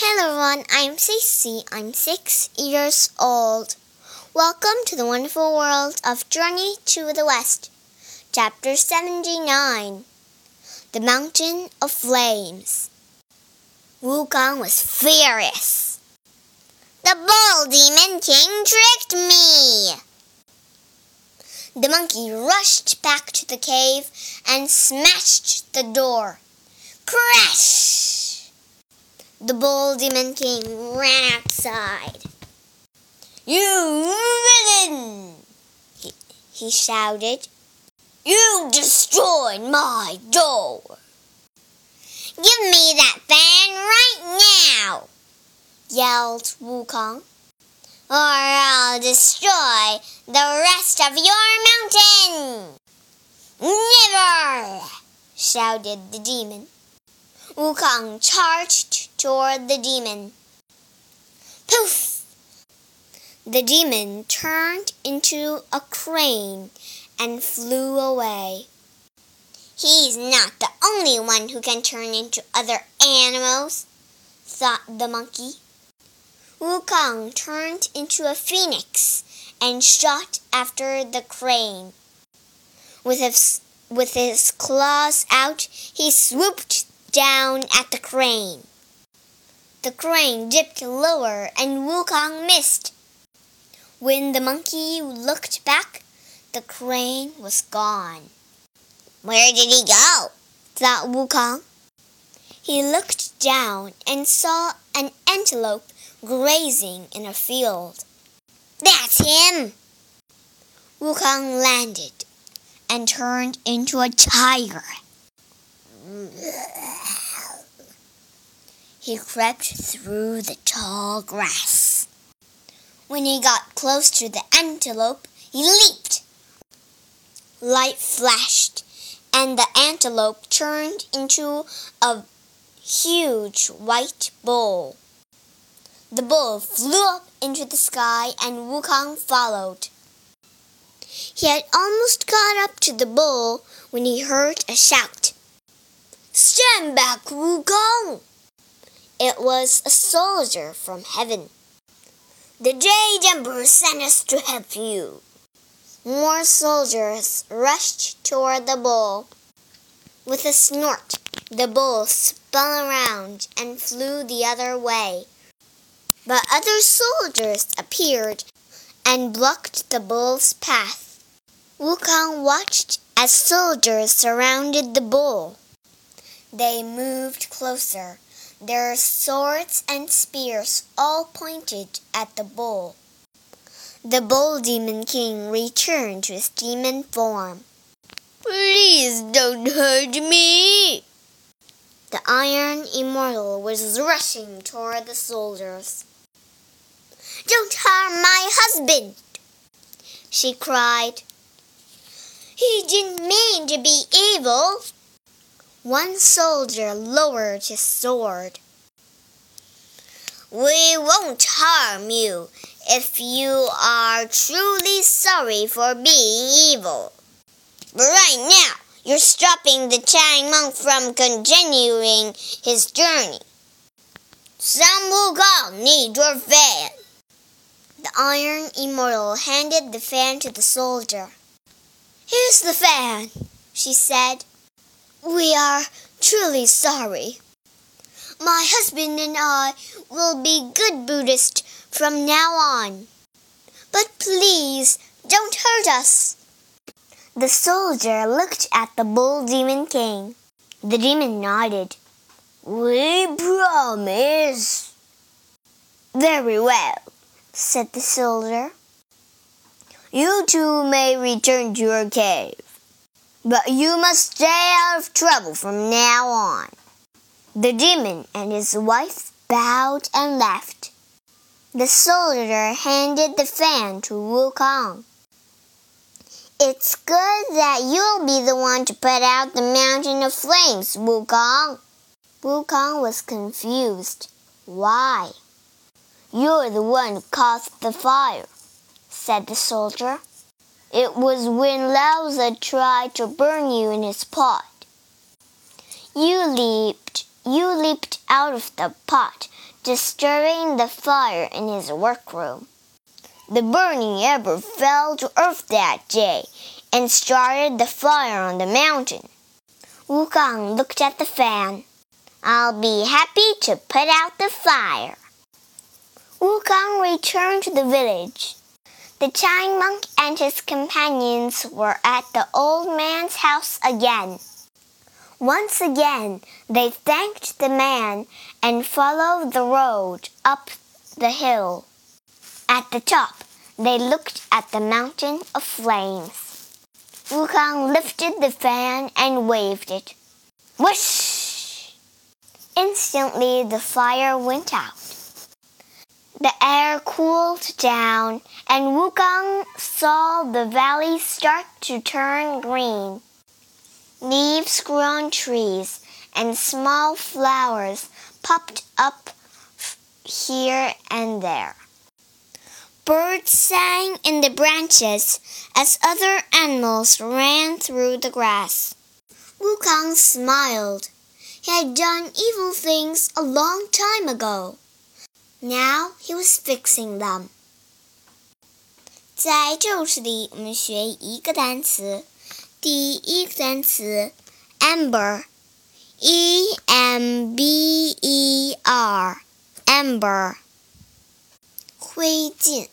Hello everyone, I'm Cece. I'm six years old. Welcome to the wonderful world of Journey to the West. Chapter 79 The Mountain of Flames. Wukong was furious. The Bull Demon King tricked me! The monkey rushed back to the cave and smashed the door. Crash! The Bull Demon King ran outside. You villain! He, he shouted. You destroyed my door. Give me that fan right now, yelled Wukong, or I'll destroy the rest of your mountain. Never! shouted the demon. Wukong charged toward the demon. Poof! The demon turned into a crane and flew away. He's not the only one who can turn into other animals, thought the monkey. Wukong turned into a phoenix and shot after the crane. With his, with his claws out, he swooped down at the crane. The crane dipped lower and Wukong missed. When the monkey looked back, the crane was gone. Where did he go? thought Wukong. He looked down and saw an antelope grazing in a field. That's him! Wukong landed and turned into a tiger. He crept through the tall grass. When he got close to the antelope, he leaped. Light flashed, and the antelope turned into a huge white bull. The bull flew up into the sky, and Wukong followed. He had almost got up to the bull when he heard a shout. Stand back, Wukong! It was a soldier from heaven. The Jade Emperor sent us to help you. More soldiers rushed toward the bull. With a snort, the bull spun around and flew the other way. But other soldiers appeared and blocked the bull's path. Wukong watched as soldiers surrounded the bull. They moved closer their swords and spears all pointed at the bull. The bull demon king returned to his demon form. Please don't hurt me! The iron immortal was rushing toward the soldiers. Don't harm my husband! she cried. He didn't mean to be evil. One soldier lowered his sword. We won't harm you if you are truly sorry for being evil. But right now, you're stopping the Tang monk from continuing his journey. Sun Wukong need your fan. The Iron Immortal handed the fan to the soldier. Here's the fan, she said. We are truly sorry. My husband and I will be good Buddhists from now on. But please don't hurt us. The soldier looked at the bull demon king. The demon nodded. We promise. Very well, said the soldier. You two may return to your cave. But you must stay out of trouble from now on. The demon and his wife bowed and left. The soldier handed the fan to Wukong. It's good that you'll be the one to put out the mountain of flames, Wukong. Wukong was confused. Why? You're the one who caused the fire, said the soldier. It was when Laozi tried to burn you in his pot. You leaped, you leaped out of the pot, disturbing the fire in his workroom. The burning ember fell to earth that day and started the fire on the mountain. Wukong looked at the fan. I'll be happy to put out the fire. Wukong returned to the village. The Tang monk and his companions were at the old man's house again. Once again, they thanked the man and followed the road up the hill. At the top, they looked at the mountain of flames. Wukong lifted the fan and waved it. Whoosh! Instantly, the fire went out. The air cooled down, and Wukong saw the valley start to turn green. Leaves grew on trees, and small flowers popped up here and there. Birds sang in the branches as other animals ran through the grass. Wukong smiled. He had done evil things a long time ago. Now he was fixing them. 在这首诗里，我们学一个单词。第一个单词 ember，e m b e r，ember，灰烬。